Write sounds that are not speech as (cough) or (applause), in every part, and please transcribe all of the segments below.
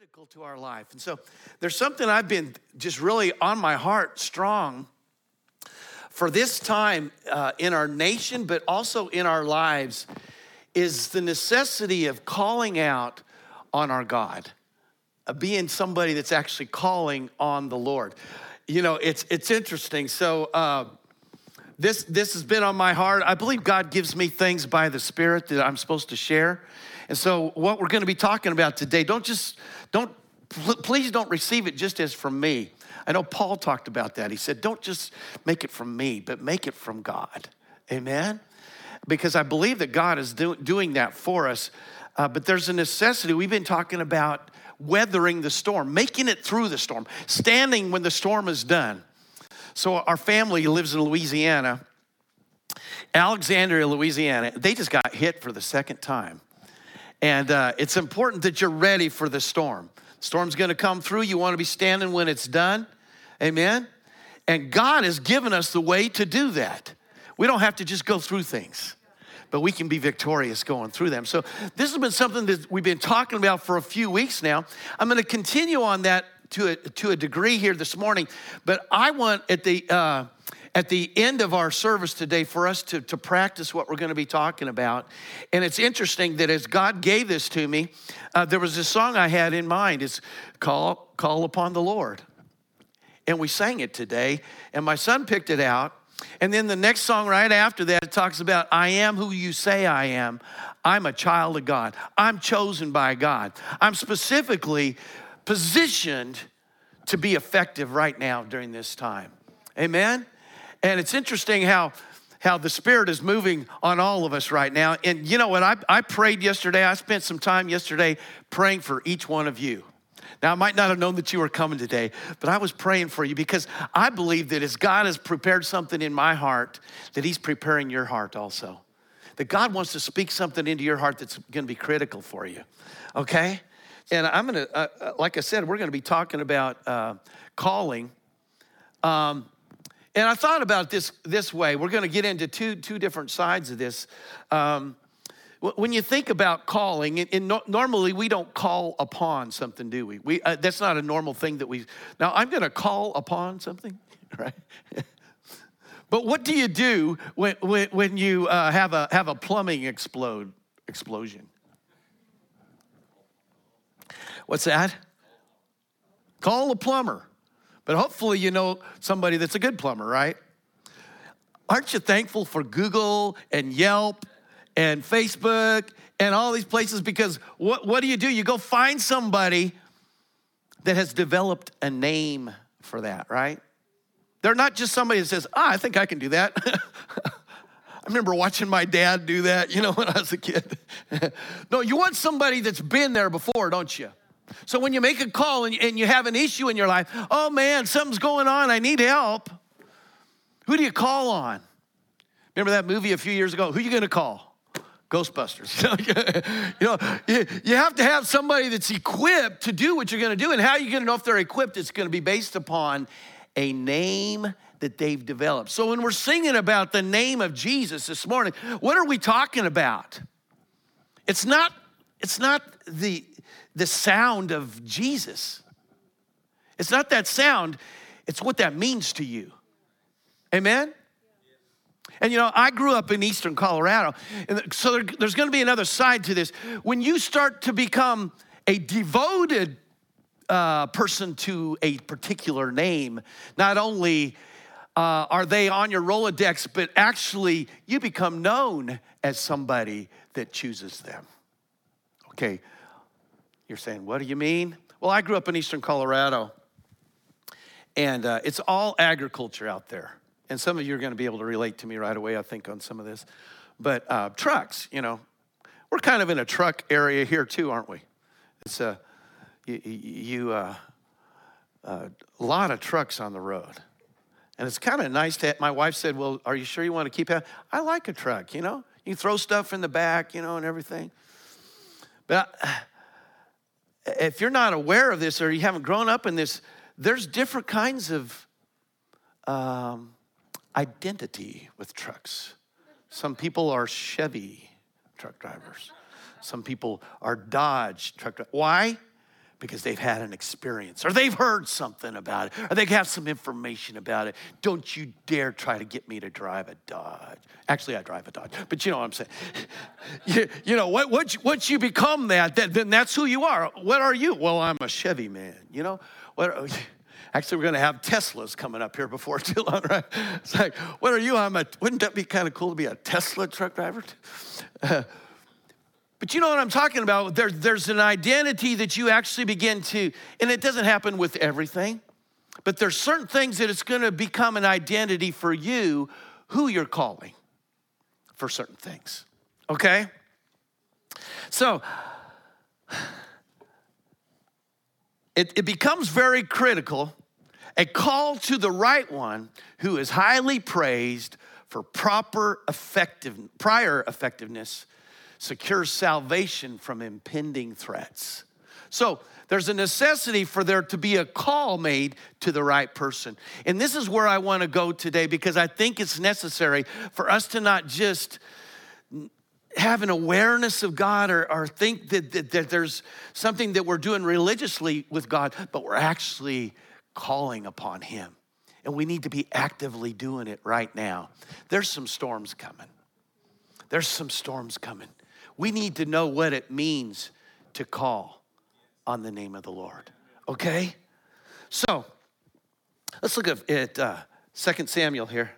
critical to our life. And so there's something I've been just really on my heart strong for this time uh, in our nation, but also in our lives, is the necessity of calling out on our God, uh, being somebody that's actually calling on the Lord. You know, it's it's interesting. So. Uh, this, this has been on my heart. I believe God gives me things by the Spirit that I'm supposed to share. And so, what we're going to be talking about today, don't just, don't, please don't receive it just as from me. I know Paul talked about that. He said, don't just make it from me, but make it from God. Amen? Because I believe that God is do, doing that for us. Uh, but there's a necessity. We've been talking about weathering the storm, making it through the storm, standing when the storm is done. So, our family lives in Louisiana, Alexandria, Louisiana. They just got hit for the second time. And uh, it's important that you're ready for the storm. Storm's gonna come through. You wanna be standing when it's done. Amen? And God has given us the way to do that. We don't have to just go through things, but we can be victorious going through them. So, this has been something that we've been talking about for a few weeks now. I'm gonna continue on that to a, to a degree here this morning, but I want at the, uh, at the end of our service today for us to, to practice what we're going to be talking about. And it's interesting that as God gave this to me, uh, there was a song I had in mind. It's Call, Call Upon the Lord. And we sang it today, and my son picked it out. And then the next song right after that, it talks about, I am who you say I am. I'm a child of God. I'm chosen by God. I'm specifically positioned to be effective right now during this time. Amen? And it's interesting how how the Spirit is moving on all of us right now. And you know what? I, I prayed yesterday. I spent some time yesterday praying for each one of you. Now, I might not have known that you were coming today, but I was praying for you because I believe that as God has prepared something in my heart, that He's preparing your heart also. That God wants to speak something into your heart that's going to be critical for you. Okay? And I'm to, uh, uh, like I said, we're to be talking about uh, calling. Um, and I thought about this this way. We're going to get into two, two different sides of this. Um, when you think about calling, and, no, normally we don't call upon something, do we? we uh, that's not a normal thing that we. Now I'm going to call upon something, (laughs) right? but what do you do when when, when you uh, have a have a plumbing explode explosion? What's that? Call a plumber. But hopefully, you know somebody that's a good plumber, right? Aren't you thankful for Google and Yelp and Facebook and all these places? Because what, what do you do? You go find somebody that has developed a name for that, right? They're not just somebody that says, ah, I think I can do that. (laughs) I remember watching my dad do that, you know, (laughs) when I was a kid. (laughs) no, you want somebody that's been there before, don't you? So when you make a call and, and you have an issue in your life, oh man, something's going on, I need help. Who do you call on? Remember that movie a few years ago? Who are you going to call? Ghostbusters. (laughs) you know, you, you have to have somebody that's equipped to do what you're going to do. And how are you going to know if they're equipped? It's going to be based upon a name that they've developed. So when we're singing about the name of Jesus this morning, what are we talking about? It's not it's not the the sound of Jesus. It's not that sound, it's what that means to you. Amen? And you know, I grew up in eastern Colorado, and so there, there's gonna be another side to this. When you start to become a devoted uh, person to a particular name, not only uh, are they on your Rolodex, but actually you become known as somebody that chooses them. Okay, you're saying, what do you mean? Well, I grew up in eastern Colorado, and uh, it's all agriculture out there. And some of you are going to be able to relate to me right away, I think, on some of this. But uh, trucks, you know, we're kind of in a truck area here too, aren't we? It's a, you, you uh, a lot of trucks on the road. And it's kind of nice to have, my wife said, Well, are you sure you want to keep it? I like a truck, you know? You throw stuff in the back, you know, and everything. But I, if you're not aware of this or you haven't grown up in this, there's different kinds of um, identity with trucks. Some people are Chevy truck drivers. Some people are Dodge truck drivers. Why? Because they've had an experience or they've heard something about it or they have some information about it. Don't you dare try to get me to drive a Dodge. Actually, I drive a Dodge, but you know what I'm saying. (laughs) you, you know, what, once, once you become that, that, then that's who you are. What are you? Well, I'm a Chevy man, you know? What, (laughs) actually, we're going to have Teslas coming up here before (laughs) too long, right? It's like, what are you? I'm a, wouldn't that be kind of cool to be a Tesla truck driver? But you know what I'm talking about? There, there's an identity that you actually begin to, and it doesn't happen with everything, but there's certain things that it's going to become an identity for you who you're calling for certain things. Okay? So, it, it becomes very critical a call to the right one who is highly praised for proper effective prior effectiveness secures salvation from impending threats. So there's a necessity for there to be a call made to the right person. And this is where I want to go today because I think it's necessary for us to not just have an awareness of God or, or think that, that, that there's something that we're doing religiously with God, but we're actually calling upon Him. And we need to be actively doing it right now. There's some storms coming. There's some storms coming. We need to know what it means to call on the name of the Lord. Okay? So, let's look at, at uh, 2 Samuel here.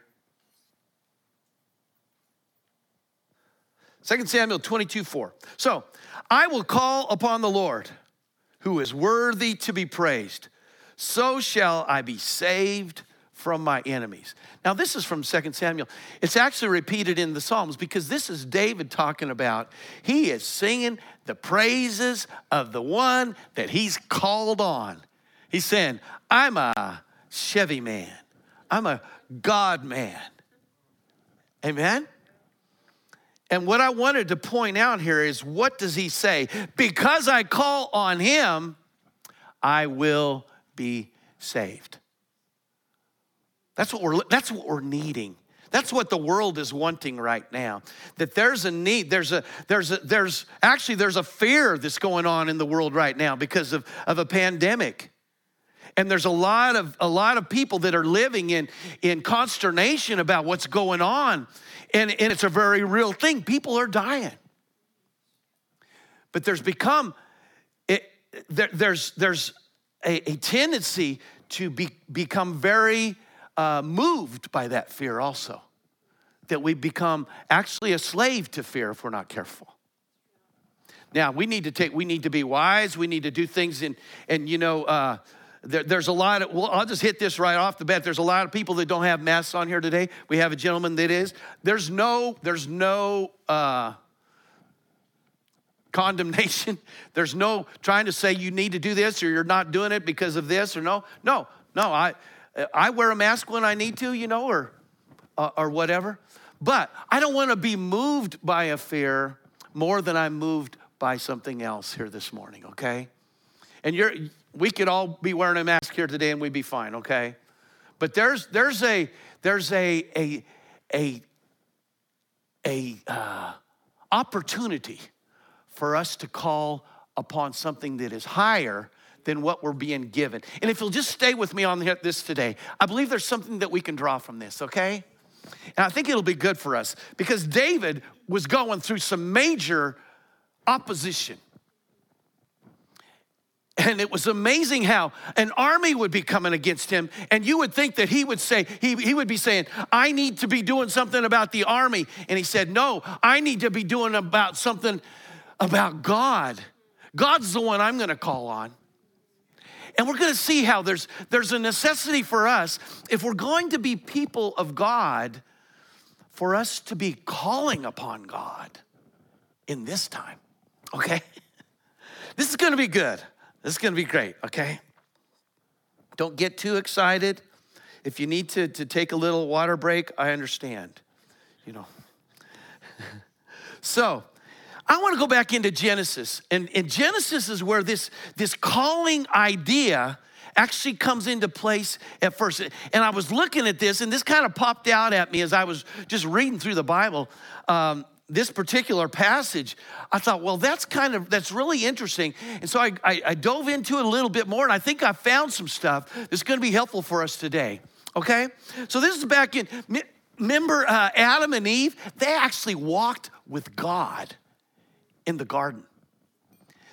2 Samuel 22 4. So, I will call upon the Lord who is worthy to be praised. So shall I be saved from my enemies. Now, this is from 2 Samuel. It's actually repeated in the Psalms because this is David talking about. He is singing the praises of the one that he's called on. He's saying, I'm a Chevy man, I'm a God man. Amen? And what I wanted to point out here is what does he say? Because I call on him, I will be saved. That's what we're, that's what we're needing. That's what the world is wanting right now. That there's a need, there's a, there's a, there's actually there's a fear that's going on in the world right now because of, of a pandemic. And there's a lot of a lot of people that are living in, in consternation about what's going on. And, and it's a very real thing. People are dying. But there's become it, there, there's there's a, a tendency to be, become very uh, moved by that fear also. That we become actually a slave to fear if we're not careful. Now we need to take, we need to be wise. We need to do things in, and you know, uh, there, there's a lot of, well, I'll just hit this right off the bat. There's a lot of people that don't have masks on here today. We have a gentleman that is. There's no, there's no uh, condemnation. (laughs) There's no trying to say you need to do this or you're not doing it because of this or no. No, no. I, I wear a mask when I need to, you know, or, uh, or whatever. But I don't want to be moved by a fear more than I'm moved by something else here this morning, okay? And you're, we could all be wearing a mask here today and we'd be fine, okay? But there's, there's a, there's a, a, a, a uh, opportunity for us to call upon something that is higher than what we're being given. And if you'll just stay with me on this today, I believe there's something that we can draw from this, okay? And I think it'll be good for us because David was going through some major opposition. And it was amazing how an army would be coming against him, and you would think that he would say, he, he would be saying, I need to be doing something about the army. And he said, No, I need to be doing about something about God. God's the one I'm gonna call on. And we're going to see how there's, there's a necessity for us, if we're going to be people of God, for us to be calling upon God in this time, okay? (laughs) This is going to be good. This is going to be great, okay? Don't get too excited. If you need to, to take a little water break, I understand, you know. (laughs) so, I want to go back into Genesis. And, and Genesis is where this, this calling idea actually comes into place at first. And I was looking at this, and this kind of popped out at me as I was just reading through the Bible. Um, this particular passage, I thought, well, that's kind of that's really interesting. And so I, I, I dove into it a little bit more, and I think I found some stuff that's going to be helpful for us today. Okay, so this is back in. Remember uh, Adam and Eve? They actually walked with God in the garden.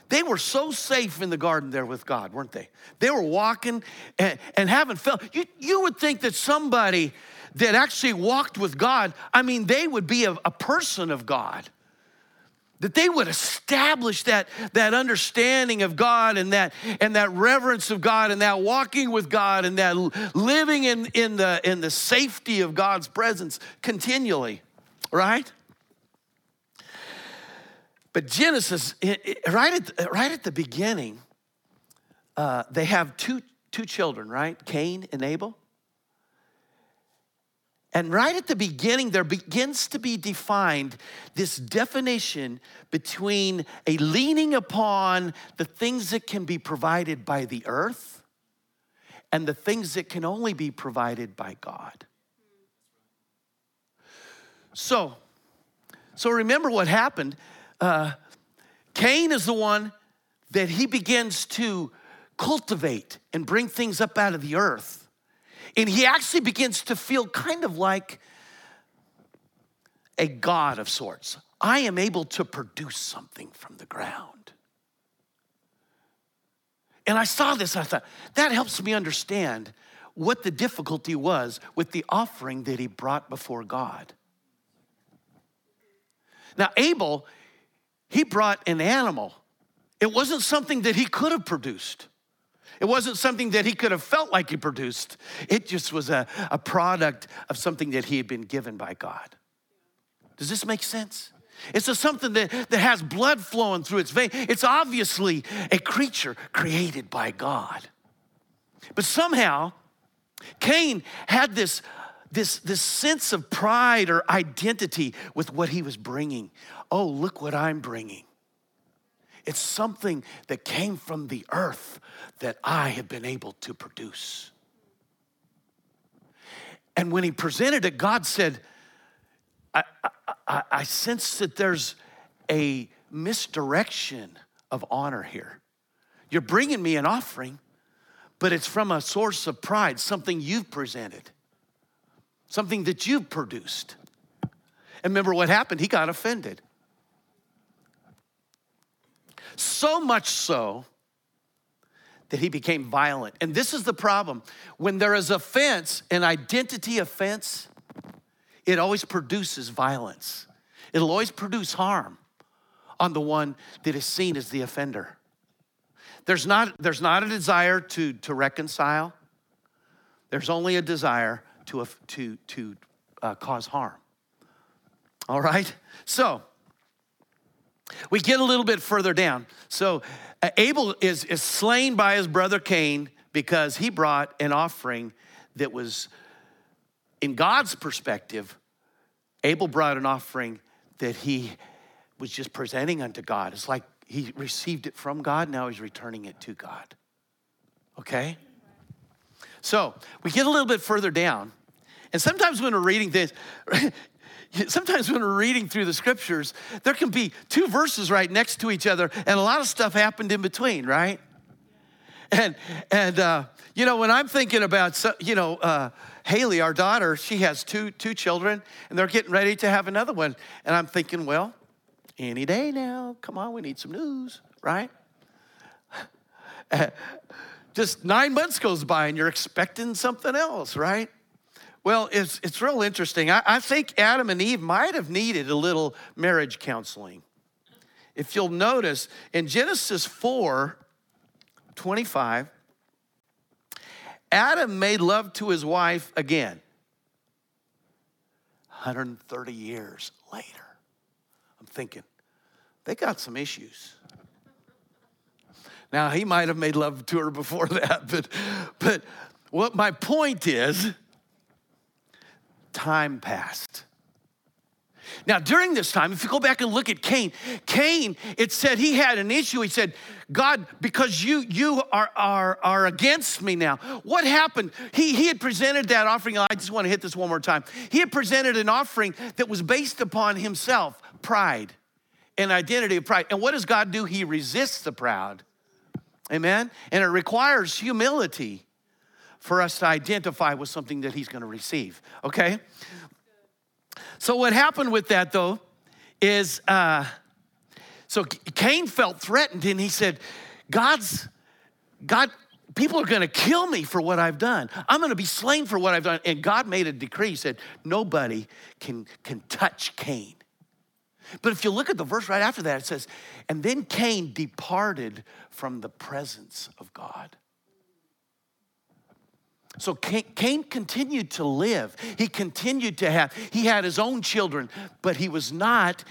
They were so safe in the garden there with God, weren't they? They were walking and, and haven't felt. You, you would think that somebody that actually walked with God, I mean, they would be a, a person of God. That they would establish that, that understanding of God and that, and that reverence of God and that walking with God and that living in, in, the, in the safety of God's presence continually, right? But Genesis, right at, right at the beginning, uh, they have two, two children, right? Cain and Abel. And right at the beginning, there begins to be defined this definition between a leaning upon the things that can be provided by the earth and the things that can only be provided by God. So, so remember what happened. Uh, Cain is the one that he begins to cultivate and bring things up out of the earth. And he actually begins to feel kind of like a God of sorts. I am able to produce something from the ground. And I saw this, I thought, that helps me understand what the difficulty was with the offering that he brought before God. Now, Abel, he brought an animal. It wasn't something that he could have produced. It wasn't something that he could have felt like he produced. It just was a, a product of something that he had been given by God. Does this make sense? It's a something that, that has blood flowing through its vein. It's obviously a creature created by God. But somehow, Cain had this, this, this sense of pride or identity with what he was bringing. Oh, look what I'm bringing. It's something that came from the earth that I have been able to produce. And when he presented it, God said, I, I, I sense that there's a misdirection of honor here. You're bringing me an offering, but it's from a source of pride, something you've presented, something that you've produced. And remember what happened? He got offended. So much so that he became violent. And this is the problem. When there is offense, an identity offense, it always produces violence. It'll always produce harm on the one that is seen as the offender. There's not, there's not a desire to, to reconcile, there's only a desire to, to, to uh, cause harm. All right? So, we get a little bit further down. So uh, Abel is, is slain by his brother Cain because he brought an offering that was, in God's perspective, Abel brought an offering that he was just presenting unto God. It's like he received it from God, now he's returning it to God. Okay? So we get a little bit further down. And sometimes when we're reading this, sometimes when we're reading through the scriptures, there can be two verses right next to each other, and a lot of stuff happened in between, right? And and uh, you know when I'm thinking about you know uh, Haley, our daughter, she has two two children, and they're getting ready to have another one, and I'm thinking, well, any day now, come on, we need some news, right? (laughs) just nine months goes by, and you're expecting something else, right? Well, it's, it's real interesting. I, I think Adam and Eve might have needed a little marriage counseling. If you'll notice in Genesis 4 25, Adam made love to his wife again. 130 years later. I'm thinking, they got some issues. Now, he might have made love to her before (laughs) that, but, but what my point is, time passed. Now, during this time, if you go back and look at Cain, Cain, it said he had an issue. He said, God, because you, you are, are, are against me now. What happened? He, he had presented that offering. I just want to hit this one more time. He had presented an offering that was based upon himself, pride, and identity of pride. And what does God do? He resists the proud. Amen? And it requires humility for us to identify with something that He's going to receive. Okay? So, what happened with that though is uh, so Cain felt threatened and he said, God's, God, people are going to kill me for what I've done. I'm going to be slain for what I've done. And God made a decree, he said, nobody can, can touch Cain. But if you look at the verse right after that, it says, and then Cain departed from the presence of God. So Cain continued to live. He continued to have, he had his own children, but he was not,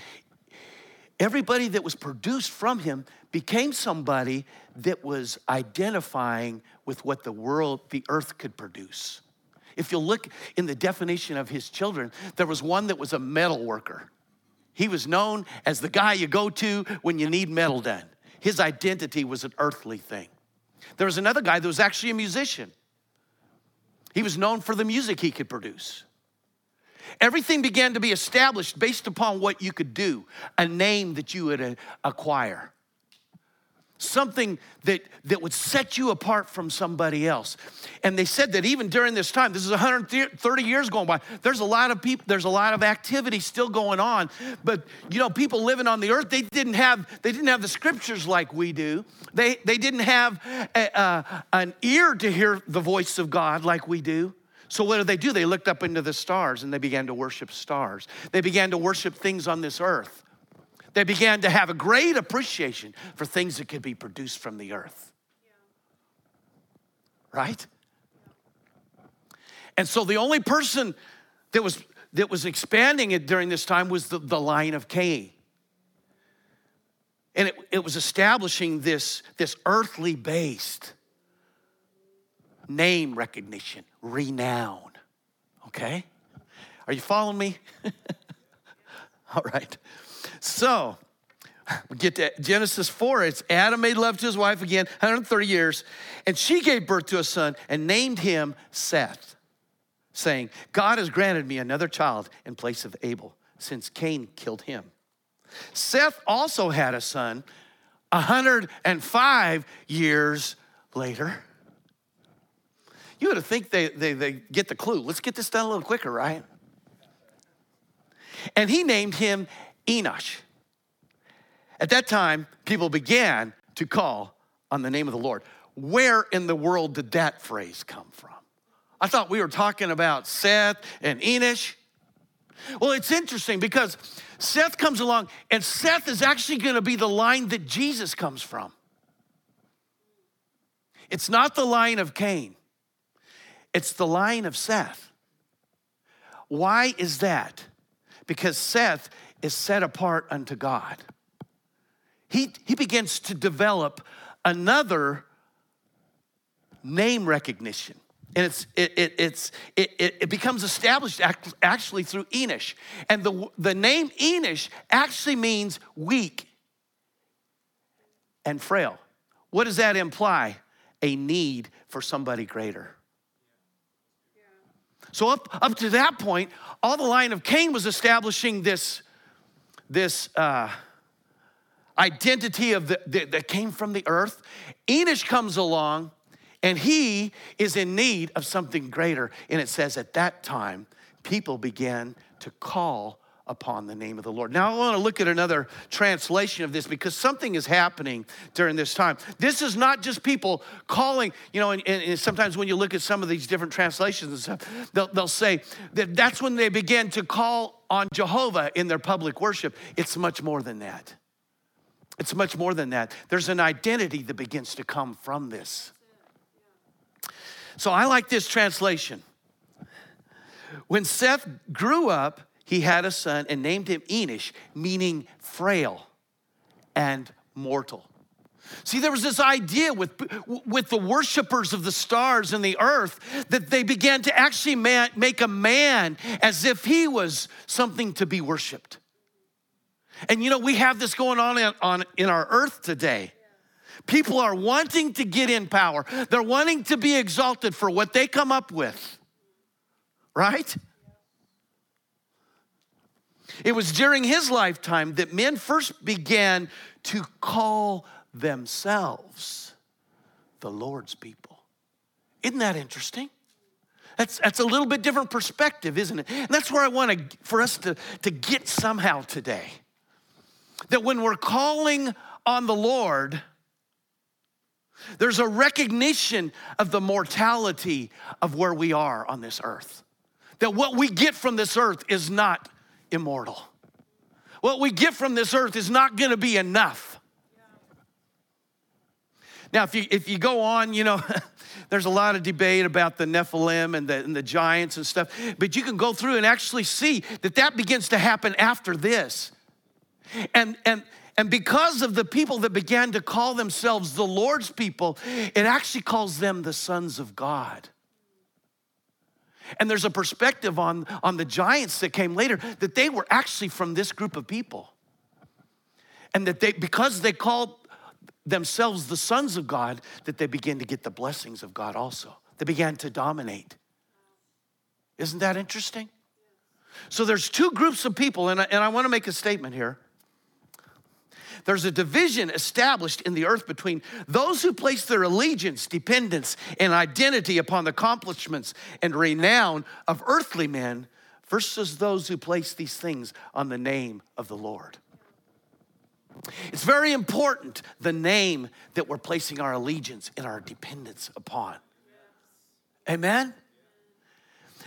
everybody that was produced from him became somebody that was identifying with what the world, the earth could produce. If you look in the definition of his children, there was one that was a metal worker. He was known as the guy you go to when you need metal done. His identity was an earthly thing. There was another guy that was actually a musician. He was known for the music he could produce. Everything began to be established based upon what you could do, a name that you would acquire something that, that would set you apart from somebody else. And they said that even during this time, this is 130 years going by, there's a lot of people, there's a lot of activity still going on. But you know, people living on the earth, they didn't have, they didn't have the scriptures like we do. They, they didn't have a, an ear to hear the voice of God like we do. So what did they do? They looked up into the stars and they began to worship stars. They began to worship things on this earth. They began to have a great appreciation for things that could be produced from the earth. Right? And so the only person that was that was expanding it during this time was the, the line of Cain. And it, it was establishing this, this earthly based name recognition, renown. Okay? Are you following me? (laughs) All right. So, we get to Genesis 4. It's Adam made love to his wife again, 130 years, and she gave birth to a son and named him Seth, saying, God has granted me another child in place of Abel, since Cain killed him. Seth also had a son 105 years later. You would think they, they, they get the clue. Let's get this done a little quicker, right? And he named him Enosh. At that time, people began to call on the name of the Lord. Where in the world did that phrase come from? I thought we were talking about Seth and Enosh. Well, it's interesting because Seth comes along, and Seth is actually going to be the line that Jesus comes from. It's not the line of Cain, it's the line of Seth. Why is that? Because Seth is set apart unto God. He, he begins to develop another name recognition. And it's, it, it, it's, it, it becomes established actually through Enosh. And the, the name Enosh actually means weak and frail. What does that imply? A need for somebody greater. So, up, up to that point, all the line of Cain was establishing this this uh, identity of the, the, that came from the earth. Enosh comes along and he is in need of something greater. And it says at that time, people began to call upon the name of the Lord. Now, I want to look at another translation of this because something is happening during this time. This is not just people calling, you know, and, and sometimes when you look at some of these different translations and stuff, they'll, they'll say that that's when they begin to call on Jehovah in their public worship. It's much more than that. It's much more than that. There's an identity that begins to come from this. So I like this translation. When Seth grew up, he had a son and named him Enosh, meaning frail and mortal. See, there was this idea with, with the worshipers of the stars and the earth that they began to actually man, make a man as if he was something to be worshiped. And you know, we have this going on in, on, in our earth today. People are wanting to get in power, they're wanting to be exalted for what they come up with, right? It was during his lifetime that men first began to call themselves the Lord's people. Isn't that interesting? That's, that's a little bit different perspective, isn't it? And that's where I want to, for us to, to get somehow today. That when we're calling on the Lord, there's a recognition of the mortality of where we are on this earth. That what we get from this earth is not immortal. What we get from this earth is not gonna be enough. Now, if you, if you go on, you know, (laughs) there's a lot of debate about the Nephilim and the, and the giants and stuff, but you can go through and actually see that that begins to happen after this. And, and, and because of the people that began to call themselves the Lord's people, it actually calls them the sons of God. And there's a perspective on, on the giants that came later that they were actually from this group of people. And that they, because they called themselves the sons of God, that they begin to get the blessings of God also. They began to dominate. Isn't that interesting? So there's two groups of people, and I, and I want to make a statement here. There's a division established in the earth between those who place their allegiance, dependence, and identity upon the accomplishments and renown of earthly men versus those who place these things on the name of the Lord. It's very important the name that we're placing our allegiance and our dependence upon. Amen?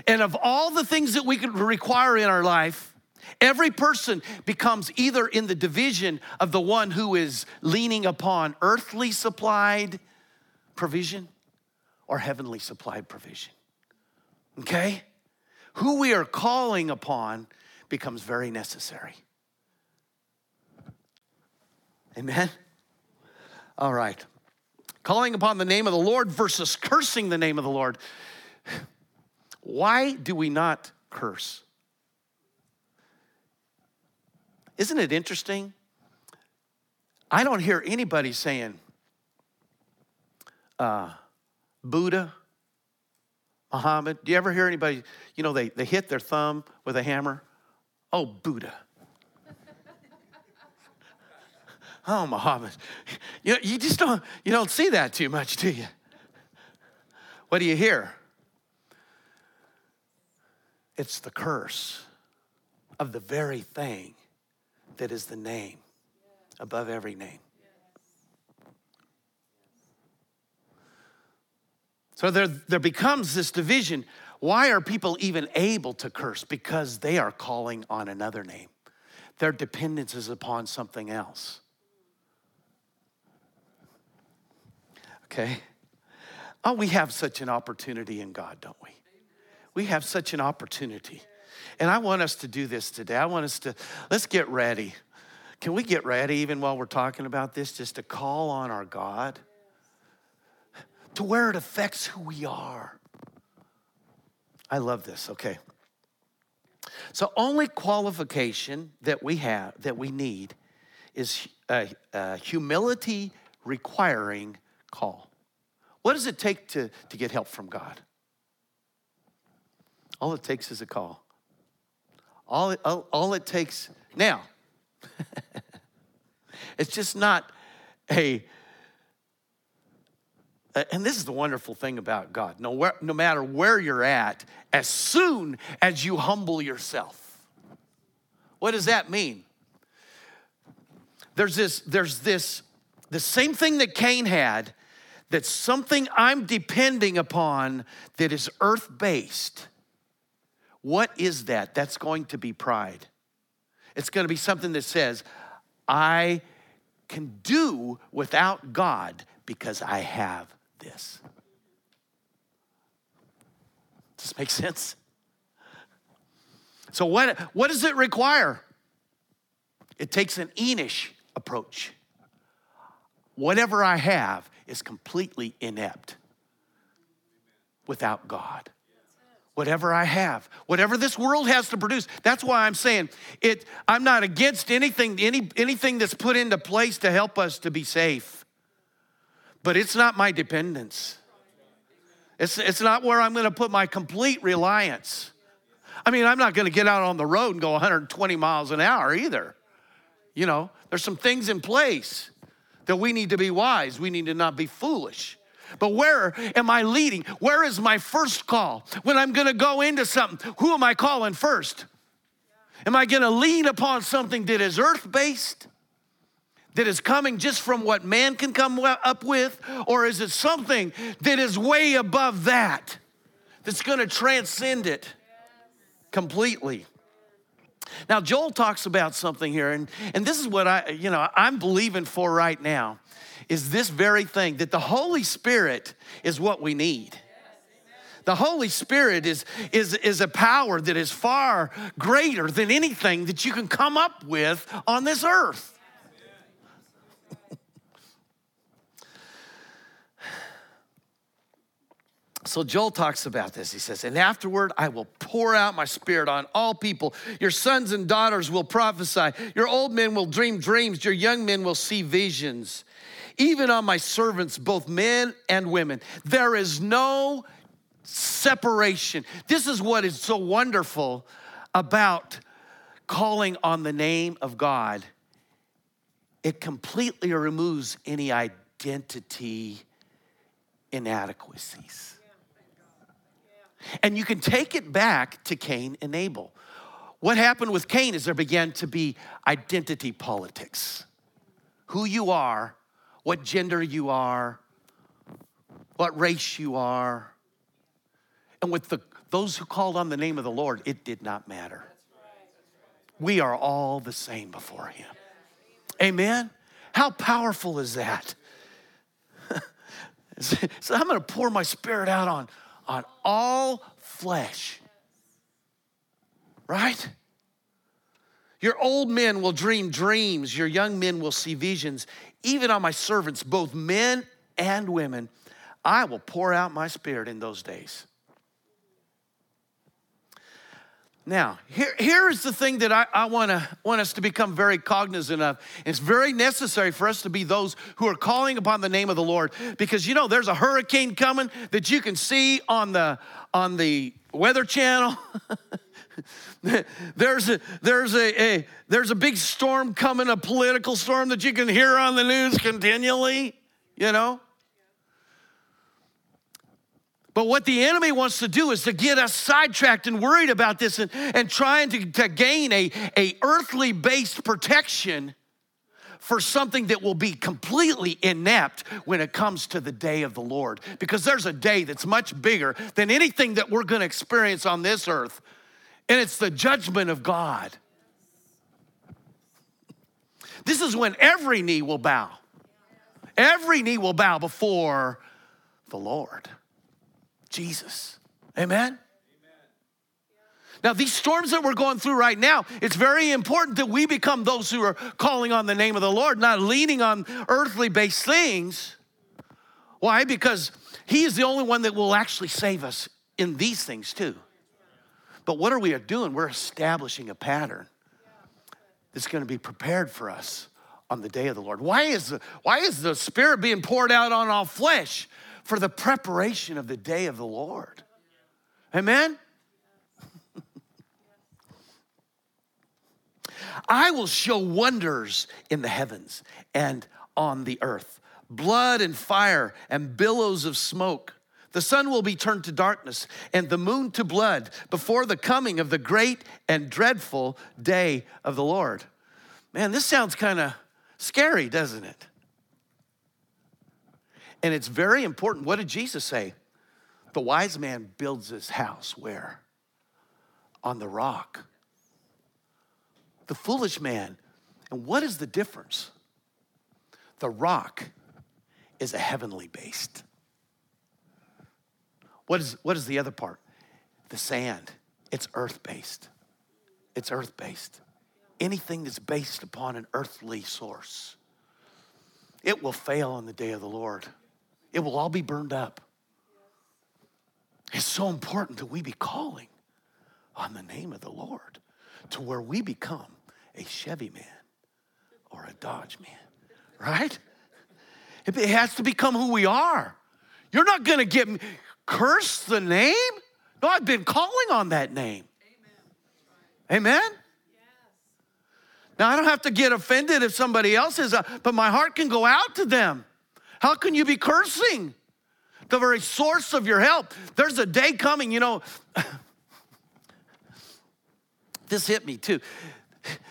And of all the things that we could require in our life, Every person becomes either in the division of the one who is leaning upon earthly supplied provision or heavenly supplied provision. Okay? Who we are calling upon becomes very necessary. Amen? All right. Calling upon the name of the Lord versus cursing the name of the Lord. Why do we not curse? Isn't it interesting? I don't hear anybody saying, uh, Buddha, Muhammad. Do you ever hear anybody, you know, they, they hit their thumb with a hammer? Oh, Buddha. Oh, Muhammad. You, you just don't, you don't see that too much, do you? What do you hear? It's the curse of the very thing that is the name above every name. So there, there becomes this division. Why are people even able to curse? Because they are calling on another name. Their dependence is upon something else. Okay? Oh, we have such an opportunity in God, don't we? We have such an opportunity. And I want us to do this today. I want us to, let's get ready. Can we get ready even while we're talking about this, just to call on our God to where it affects who we are? I love this. Okay. So, only qualification that we have, that we need, is a, a humility requiring call. What does it take to, to get help from God? All it takes is a call. All, all, all it takes now, (laughs) it's just not a, and this is the wonderful thing about God. No, no matter where you're at, as soon as you humble yourself, what does that mean? There's this, there's this, the same thing that Cain had, that's something I'm depending upon that is earth based what is that? That's going to be pride. It's going to be something that says, I can do without God because I have this. Does this make sense? So, what, what does it require? It takes an Enosh approach. Whatever I have is completely inept without God whatever I have, whatever this world has to produce. That's why I'm saying it, I'm not against anything, any, anything that's put into place to help us to be safe. But it's not my dependence. It's, it's not where I'm gonna put my complete reliance. I mean, I'm not to get out on the road and go 120 miles an hour either. You know, there's some things in place that we need to be wise. We need to not be foolish. But where am I leading? Where is my first call? When I'm to go into something, who am I calling first? Am I to lean upon something that is earth based? That is coming just from what man can come up with? Or is it something that is way above that? That's to transcend it completely. Now, Joel talks about something here, and, and this is what I, you know, I'm believing for right now is this very thing that the Holy Spirit is what we need. The Holy Spirit is, is, is a power that is far greater than anything that you can come up with on this earth. So Joel talks about this. He says, And afterward I will pour out my spirit on all people. Your sons and daughters will prophesy. Your old men will dream dreams. Your young men will see visions. Even on my servants, both men and women. There is no separation. This is what is so wonderful about calling on the name of God. It completely removes any identity inadequacies. And you can take it back to Cain and Abel. What happened with Cain is there began to be identity politics. Who you are, what gender you are, what race you are. And with the, those who called on the name of the Lord, it did not matter. We are all the same before Him. Amen? How powerful is that? (laughs) so I'm gonna pour my spirit out on on all flesh. Right? Your old men will dream dreams, your young men will see visions. Even on my servants, both men and women, I will pour out my spirit in those days. Now, here, here is the thing that I, I wanna, want us to become very cognizant of. It's very necessary for us to be those who are calling upon the name of the Lord because you know there's a hurricane coming that you can see on the, on the Weather Channel. (laughs) there's a, there's a, a, there's a big storm coming, a political storm that you can hear on the news continually, you know? But what the enemy wants to do is to get us sidetracked and worried about this and, and trying to, to gain a, a earthly based protection for something that will be completely inept when it comes to the day of the Lord. Because there's a day that's much bigger than anything that we're gonna experience on this earth, and it's the judgment of God. This is when every knee will bow. Every knee will bow before the Lord. Jesus. Amen? Now, these storms that we're going through right now, it's very important that we become those who are calling on the name of the Lord, not leaning on earthly based things. Why? Because He is the only one that will actually save us in these things too. But what are we doing? We're establishing a pattern that's going to be prepared for us on the day of the Lord. Why is the, why is the Spirit being poured out on all flesh? For the preparation of the day of the Lord. Amen? (laughs) I will show wonders in the heavens and on the earth blood and fire and billows of smoke. The sun will be turned to darkness and the moon to blood before the coming of the great and dreadful day of the Lord. Man, this sounds kind of scary, doesn't it? And it's very important. What did Jesus say? The wise man builds his house where? On the rock. The foolish man. And what is the difference? The rock is a heavenly based. What is, what is the other part? The sand. It's earth based. It's earth based. Anything that's based upon an earthly source, it will fail on the day of the Lord it will all be burned up. It's so important that we be calling on the name of the Lord to where we become a Chevy man or a Dodge man, right? It has to become who we are. You're not gonna get me, curse the name. No, I've been calling on that name. Amen? amen Now, I don't have to get offended if somebody else is, uh, but my heart can go out to them. How can you be cursing? The very source of your help. There's a day coming, you know. (sighs) this hit me too.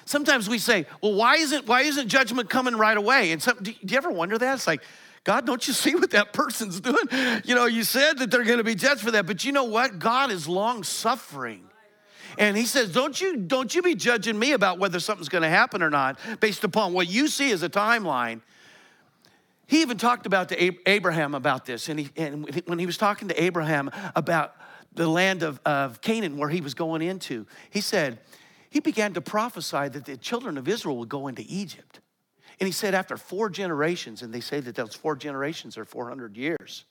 Sometimes we say, well, why isn't, why isn't judgment coming right away? And some, do you ever wonder that? It's like, God, don't you (laughs) see what that person's doing? You know, you said that they're gonna be judged for that, but you know what? God is long suffering. And he says, Don't you, don't you be judging me about whether something's gonna happen or not based upon what you see as a timeline. He even talked about to Abraham about this. And, he, and when he was talking to Abraham about the land of, of Canaan where he was going into, he said, he began to prophesy that the children of Israel would go into Egypt. And he said, after four generations, and they say that those four generations are 400 years.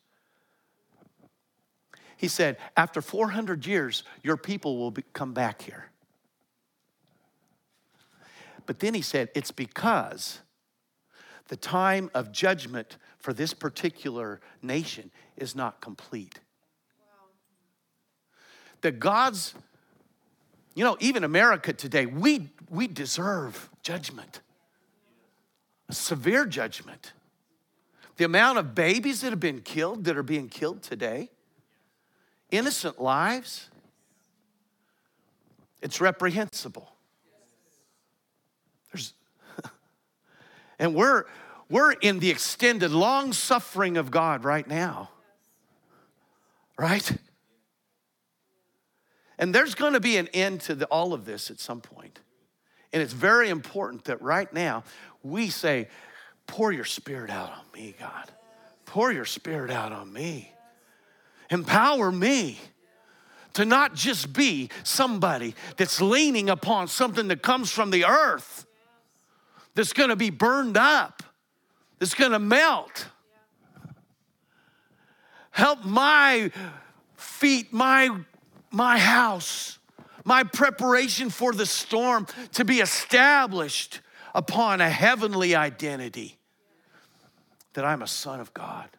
He said, after 400 years, your people will be, come back here. But then he said, it's because the time of judgment for this particular nation is not complete. Wow. That God's, you know, even America today, we, we deserve judgment severe judgment. The amount of babies that have been killed, that are being killed today, innocent lives, it's reprehensible. And we're, we're in the extended long suffering of God right now. Right? And there's going to be an end to the, all of this at some point. And it's very important that right now we say, Pour your spirit out on me, God. Pour your spirit out on me. Empower me to not just be somebody that's leaning upon something that comes from the earth, that's gonna be burned up, that's gonna melt. Help my feet, my, my house, my preparation for the storm to be established upon a heavenly identity that I'm a son of God.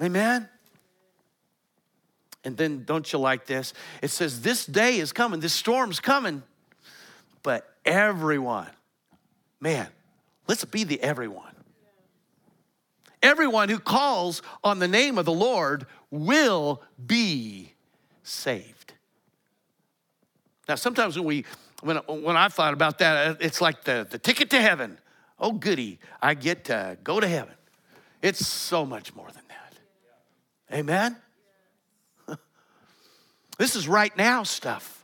Amen? And then, don't you like this? It says, This day is coming, this storm's coming, but everyone, man, let's be the everyone. Everyone who calls on the name of the Lord will be saved. Now, sometimes when we when, when I thought about that, it's like the, the ticket to heaven. Oh, goody, I get to go to heaven. It's so much more than that. Amen? (laughs) this is right now stuff.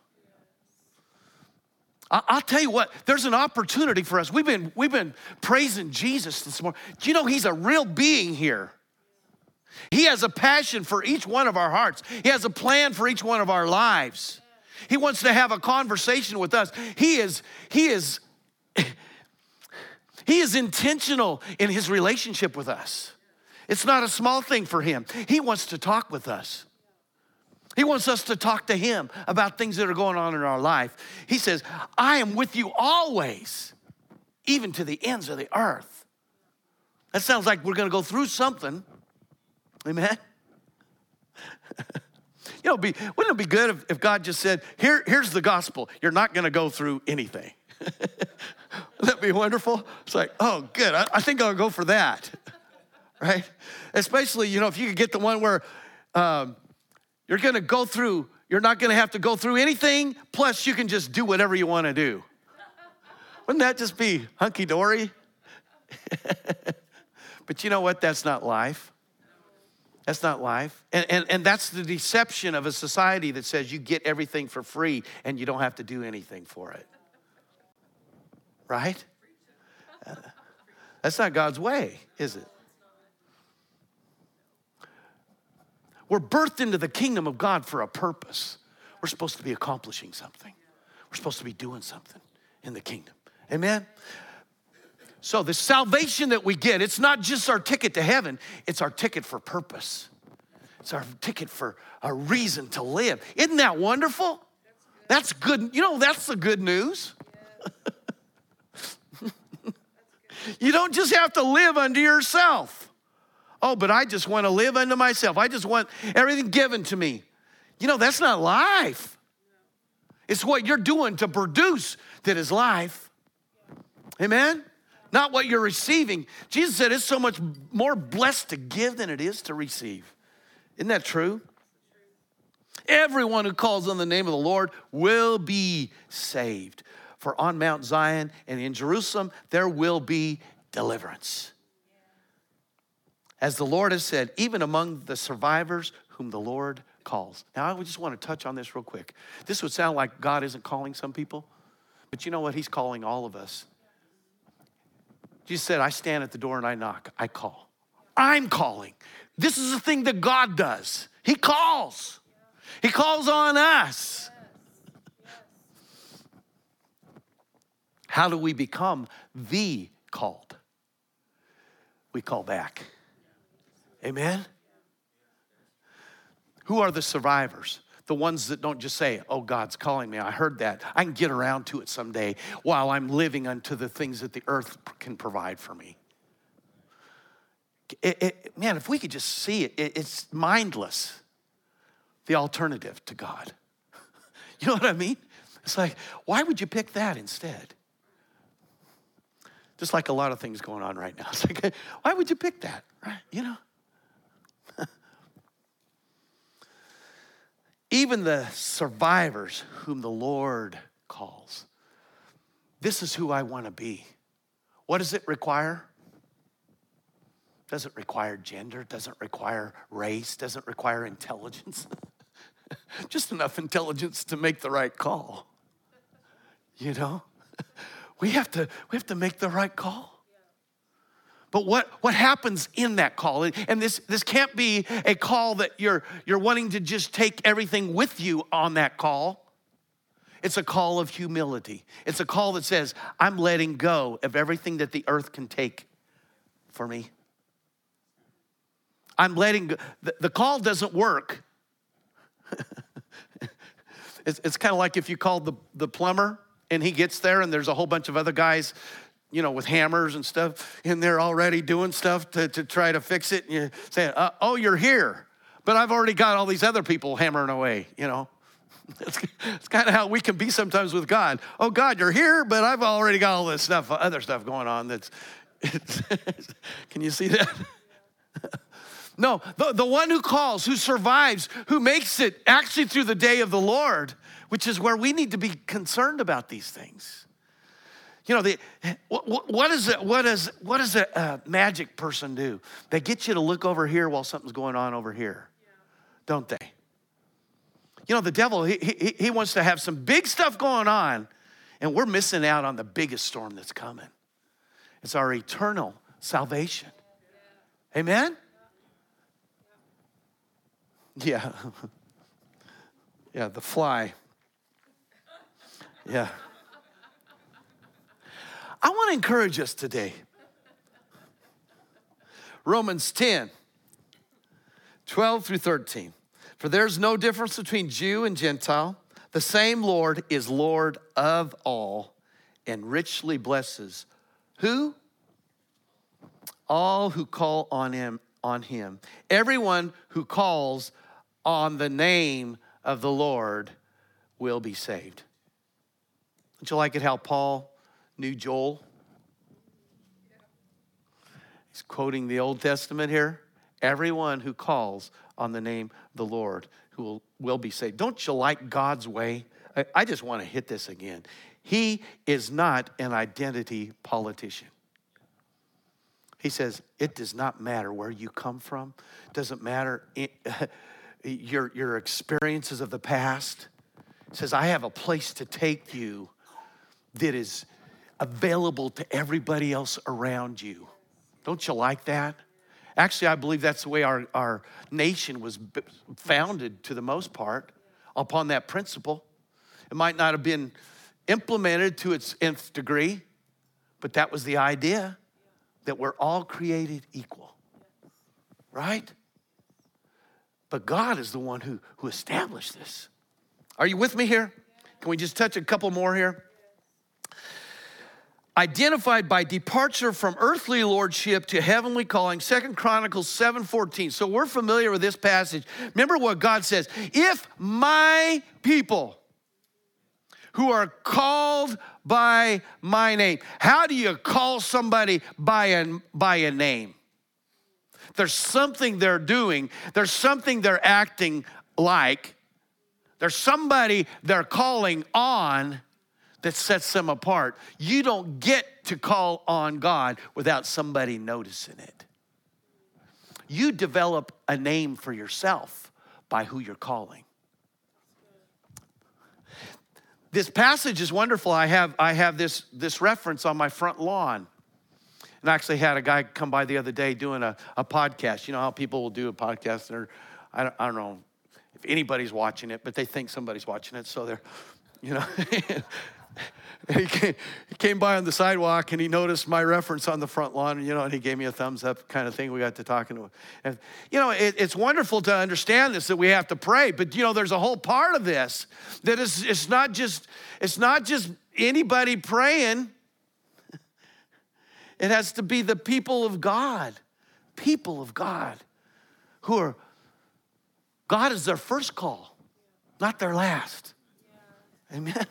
I'll tell you what, there's an opportunity for us. We've been, we've been praising Jesus this morning. Do you know he's a real being here? He has a passion for each one of our hearts, he has a plan for each one of our lives. He wants to have a conversation with us. He is, he is, (laughs) he is intentional in his relationship with us. It's not a small thing for him. He wants to talk with us. He wants us to talk to him about things that are going on in our life. He says, I am with you always, even to the ends of the earth. That sounds like we're going to go through something. Amen. (laughs) You know, be, wouldn't it be good if, if God just said, Here, here's the gospel. You're not going to go through anything. (laughs) Wouldn't that be wonderful? It's like, oh, good. I, I think I'll go for that. (laughs) right? Especially, you know, if you could get the one where um, you're going to go through, you're not going to have to go through anything, plus you can just do whatever you want to do. Wouldn't that just be hunky dory? (laughs) but you know what? That's not life. That's not life. And, and, and that's the deception of a society that says you get everything for free and you don't have to do anything for it. Right? Uh, that's not God's way, is it? We're birthed into the kingdom of God for a purpose. We're supposed to be accomplishing something, we're supposed to be doing something in the kingdom. Amen? So, the salvation that we get, it's not just our ticket to heaven, it's our ticket for purpose. It's our ticket for a reason to live. Isn't that wonderful? That's good. You know, that's the good news. (laughs) you don't just have to live unto yourself. Oh, but I just want to live unto myself. I just want everything given to me. You know, that's not life. It's what you're doing to produce that is life. Amen? Not what you're receiving. Jesus said it's so much more blessed to give than it is to receive. Isn't that true? Everyone who calls on the name of the Lord will be saved. For on Mount Zion and in Jerusalem, there will be deliverance. As the Lord has said, even among the survivors whom the Lord calls. Now, I just want to touch on this real quick. This would sound like God isn't calling some people, but you know what? He's calling all of us. Jesus said, I stand at the door and I knock, I call. I'm calling. This is the thing that God does. He calls. He calls on us. How do we become the called? We call back. Amen? Who are the survivors? The ones that don't just say, Oh, God's calling me. I heard that. I can get around to it someday while I'm living unto the things that the earth can provide for me. It, it, man, if we could just see it, it, it's mindless, the alternative to God. (laughs) you know what I mean? It's like, why would you pick that instead? Just like a lot of things going on right now. (laughs) It's like, why would you pick that? Right? You know? Even the survivors whom the Lord calls. This is who I want to be. What does it require? Doesn't require gender, doesn't require race, doesn't require intelligence. (laughs) Just enough intelligence to make the right call. You know? (laughs) We have to we have to make the right call. But what, what happens in that call? And this, this can't be a call that you're, you're wanting to just take everything with you on that call. It's a call of humility. It's a call that says, I'm letting go of everything that the earth can take for me. I'm letting go. The, the call doesn't work. (laughs) it's it's kind of like if you called the, the plumber and he gets there and there's a whole bunch of other guys you know, with hammers and stuff in there already doing stuff to, to try to fix it. And you say, uh, oh, you're here. But I've already got all these other people hammering away, you know. (laughs) It's, it's kind of how we can be sometimes with God. Oh, God, you're here, but I've already got all this stuff, other stuff going on that's, (laughs) can you see that? (laughs) no, the, the one who calls, who survives, who makes it actually through the day of the Lord, which is where we need to be concerned about these things. You know, the, what, what, is it, what, is, what does a, a magic person do? They get you to look over here while something's going on over here, yeah. don't they? You know, the devil, he, he, he wants to have some big stuff going on, and we're missing out on the biggest storm that's coming. It's our eternal salvation. Amen? Yeah. (laughs) Yeah, the fly. Yeah. I want to encourage us today. Romans 10, 12 through 13. For there's no difference between Jew and Gentile. The same Lord is Lord of all and richly blesses who? All who call on him on him. Everyone who calls on the name of the Lord will be saved. Don't you like it how Paul knew Joel. He's quoting the Old Testament here. Everyone who calls on the name of the Lord who will, will be saved. Don't you like God's way? I, I just want to hit this again. He is not an identity politician. He says, it does not matter where you come from, doesn't matter (laughs) your, your experiences of the past. He says, I have a place to take you that is available to everybody else around you. Don't you like that? Actually, I believe that's the way our, our nation was founded to the most part upon that principle. It might not have been implemented to its nth degree, but that was the idea that we're all created equal, right? But God is the one who, who established this. Are you with me here? Can we just touch a couple more here? Identified by departure from earthly lordship to heavenly calling second chronicles 7.14 so we're familiar with this passage remember what god says if my people who are called by my name. How do you call somebody by a, by a name? There's something they're doing, there's something they're acting like, there's somebody they're calling on that sets them apart. You don't get to call on God without somebody noticing it. You develop a name for yourself by who you're calling. This passage is wonderful. I have, I have this, this reference on my front lawn. And I actually had a guy come by the other day doing a, a podcast. You know how people will do a podcast and I don't, I don't know if anybody's watching it, but they think somebody's watching it. So they're, you know, (laughs) (laughs) he, came, he came by on the sidewalk and he noticed my reference on the front lawn, you know, and he gave me a thumbs up kind of thing. We got to talking to him. And, you know, it, it's wonderful to understand this, that we have to pray, but, you know, there's a whole part of this that is, it's not just, it's not just anybody praying it has to be the people of God, people of God who are, God is their first call, not their last. Amen.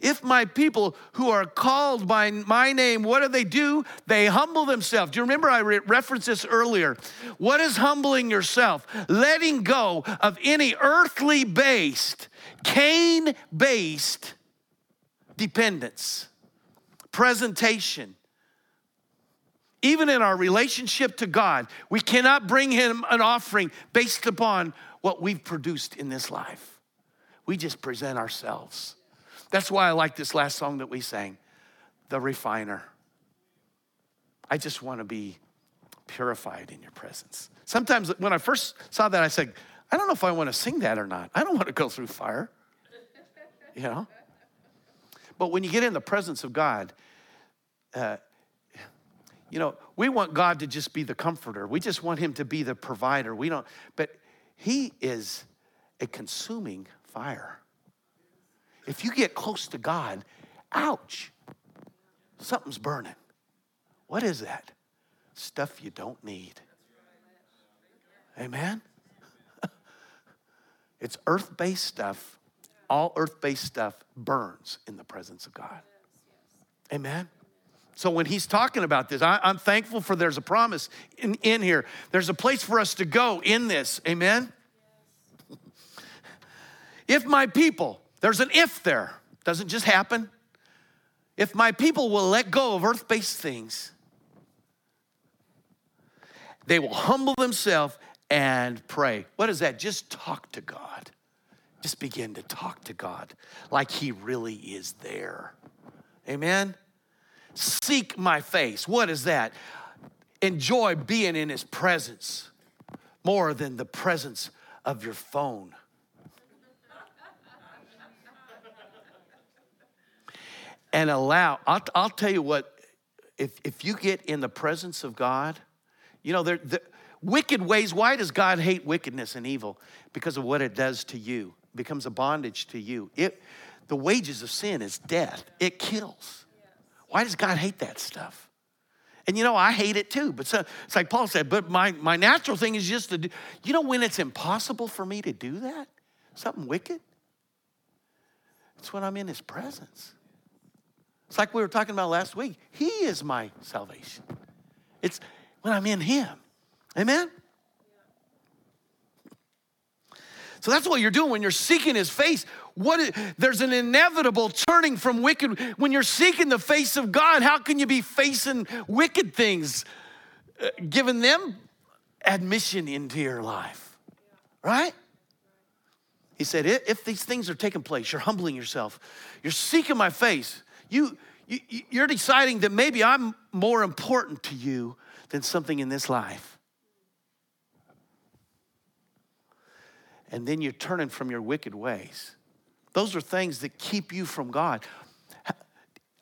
If my people who are called by my name, what do they do? They humble themselves. Do you remember I re- referenced this earlier? What is humbling yourself? Letting go of any earthly based, Cain based dependence, presentation, even in our relationship to God, we cannot bring Him an offering based upon what we've produced in this life. We just present ourselves. That's why I like this last song that we sang, The Refiner. I just want to be purified in your presence. Sometimes when I first saw that, I said, I don't know if I want to sing that or not. I don't want to go through fire, you know? But when you get in the presence of God, uh, you know, we want God to just be the comforter. We just want him to be the provider. We don't, but he is a consuming fire. If you get close to God, ouch, something's burning. What is that? Stuff you don't need. Amen? (laughs) it's earth based stuff. All earth based stuff burns in the presence of God. Amen? So when he's talking about this, I, am thankful for there's a promise in, in here. There's a place for us to go in this. Amen? (laughs) if my people, there's an if there, doesn't just happen. If my people will let go of earth based things, they will humble themselves and pray. What is that? Just talk to God. Just begin to talk to God like He really is there. Amen? Seek my face. What is that? Enjoy being in his presence more than the presence of your phone. And allow, I'll, I'll, tell you what, if, if you get in the presence of God, you know, there, the wicked ways, why does God hate wickedness and evil? Because of what it does to you. It becomes a bondage to you. It, the wages of sin is death, it kills. Why does God hate that stuff? And you know, I hate it too. But so, it's like Paul said, but my, my natural thing is just to do, you know, when it's impossible for me to do that, something wicked, it's when I'm in his presence. It's like we were talking about last week. He is my salvation. It's when I'm in him. Amen? So that's what you're doing when you're seeking his face. What is, there's an inevitable turning from wicked. When you're seeking the face of God, how can you be facing wicked things? Uh, giving them admission into your life. Right? He said, if these things are taking place, you're humbling yourself, you're seeking my face, you, you, you're deciding that maybe I'm more important to you than something in this life. and then you're turning from your wicked ways. Those are things that keep you from God.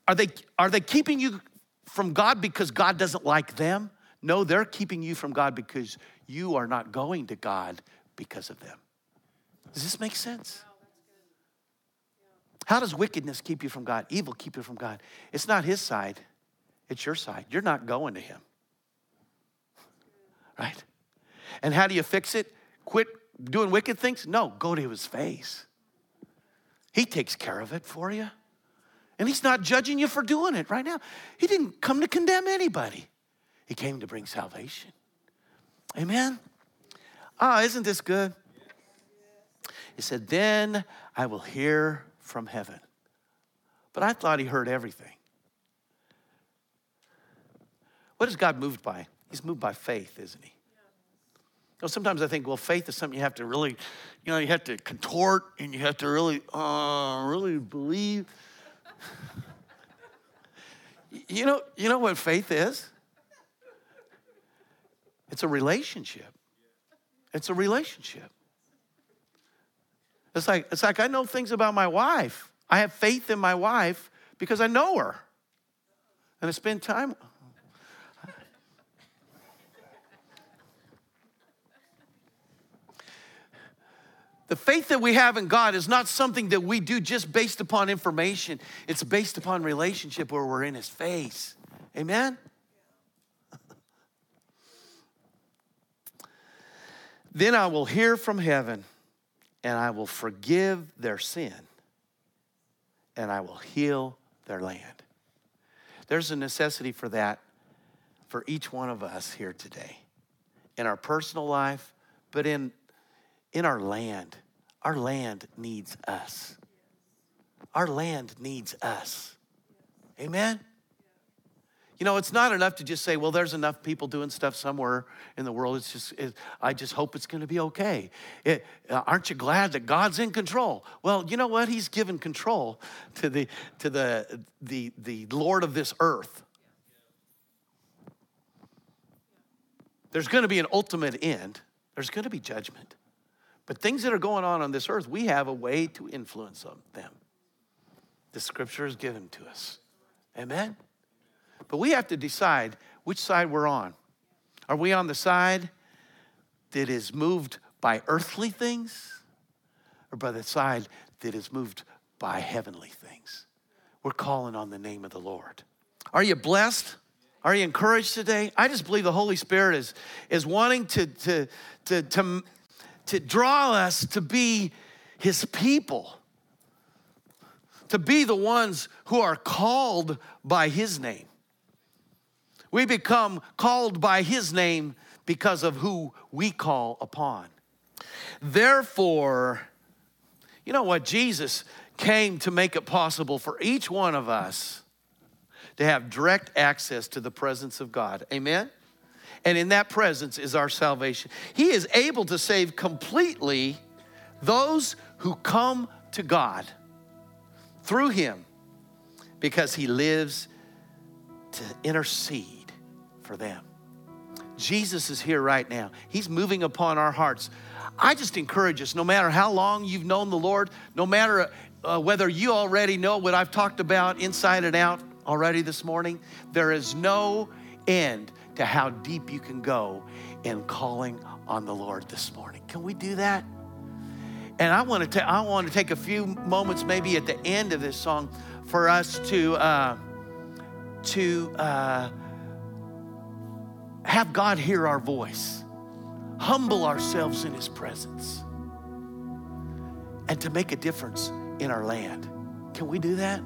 Are they, are they keeping you from God because God doesn't like them? No, they're keeping you from God because you are not going to God because of them. Does this make sense? How does wickedness keep you from God? Evil keep you from God. It's not his side, it's your side. You're not going to him. (laughs) Right? And how do you fix it? Quit doing wicked things? No, go to his face. He takes care of it for you. And He's not judging you for doing it right now. He didn't come to condemn anybody, He came to bring salvation. Amen? Ah, isn't this good? He said, Then I will hear from heaven. But I thought He heard everything. What is God moved by? He's moved by faith, isn't He? You know, sometimes I think, well, faith is something you have to really, you know, you have to contort and you have to really, uh, really believe. (laughs) you know, you know what faith is? It's a relationship. It's a relationship. It's like, it's like I know things about my wife. I have faith in my wife because I know her. And I spend time The faith that we have in God is not something that we do just based upon information. It's based upon relationship where we're in His face. Amen? (laughs) then I will hear from heaven and I will forgive their sin and I will heal their land. There's a necessity for that for each one of us here today in our personal life, but in in our land. Our land needs us. Our land needs us. Amen? You know, it's not enough to just say, well, there's enough people doing stuff somewhere in the world. It's just, it, I just hope it's going to be okay. It, uh, aren't you glad that God's in control? Well, you know what? He's given control to the, to the, the, the Lord of this earth. There's going to be an ultimate end, there's going to be judgment. But things that are going on on this earth, we have a way to influence them. The scripture is given to us. Amen? But we have to decide which side we're on. Are we on the side that is moved by earthly things or by the side that is moved by heavenly things? We're calling on the name of the Lord. Are you blessed? Are you encouraged today? I just believe the Holy Spirit is, is wanting to, to, to, to to draw us to be his people, to be the ones who are called by his name. We become called by his name because of who we call upon. Therefore, you know what? Jesus came to make it possible for each one of us to have direct access to the presence of God. Amen? and in that presence is our salvation. He is able to save completely those who come to God through Him because He lives to intercede for them. Jesus is here right now. He's moving upon our hearts. I just encourage us no matter how long you've known the Lord, no matter uh, whether you already know what I've talked about inside and out already this morning, there is no end to how deep you can go in calling on the Lord this morning. Can we do that? And I want to, ta- I want to take a few moments, maybe at the end of this song, for us to uh, to uh, have God hear our voice, humble ourselves in His presence, and to make a difference in our land. Can we do that?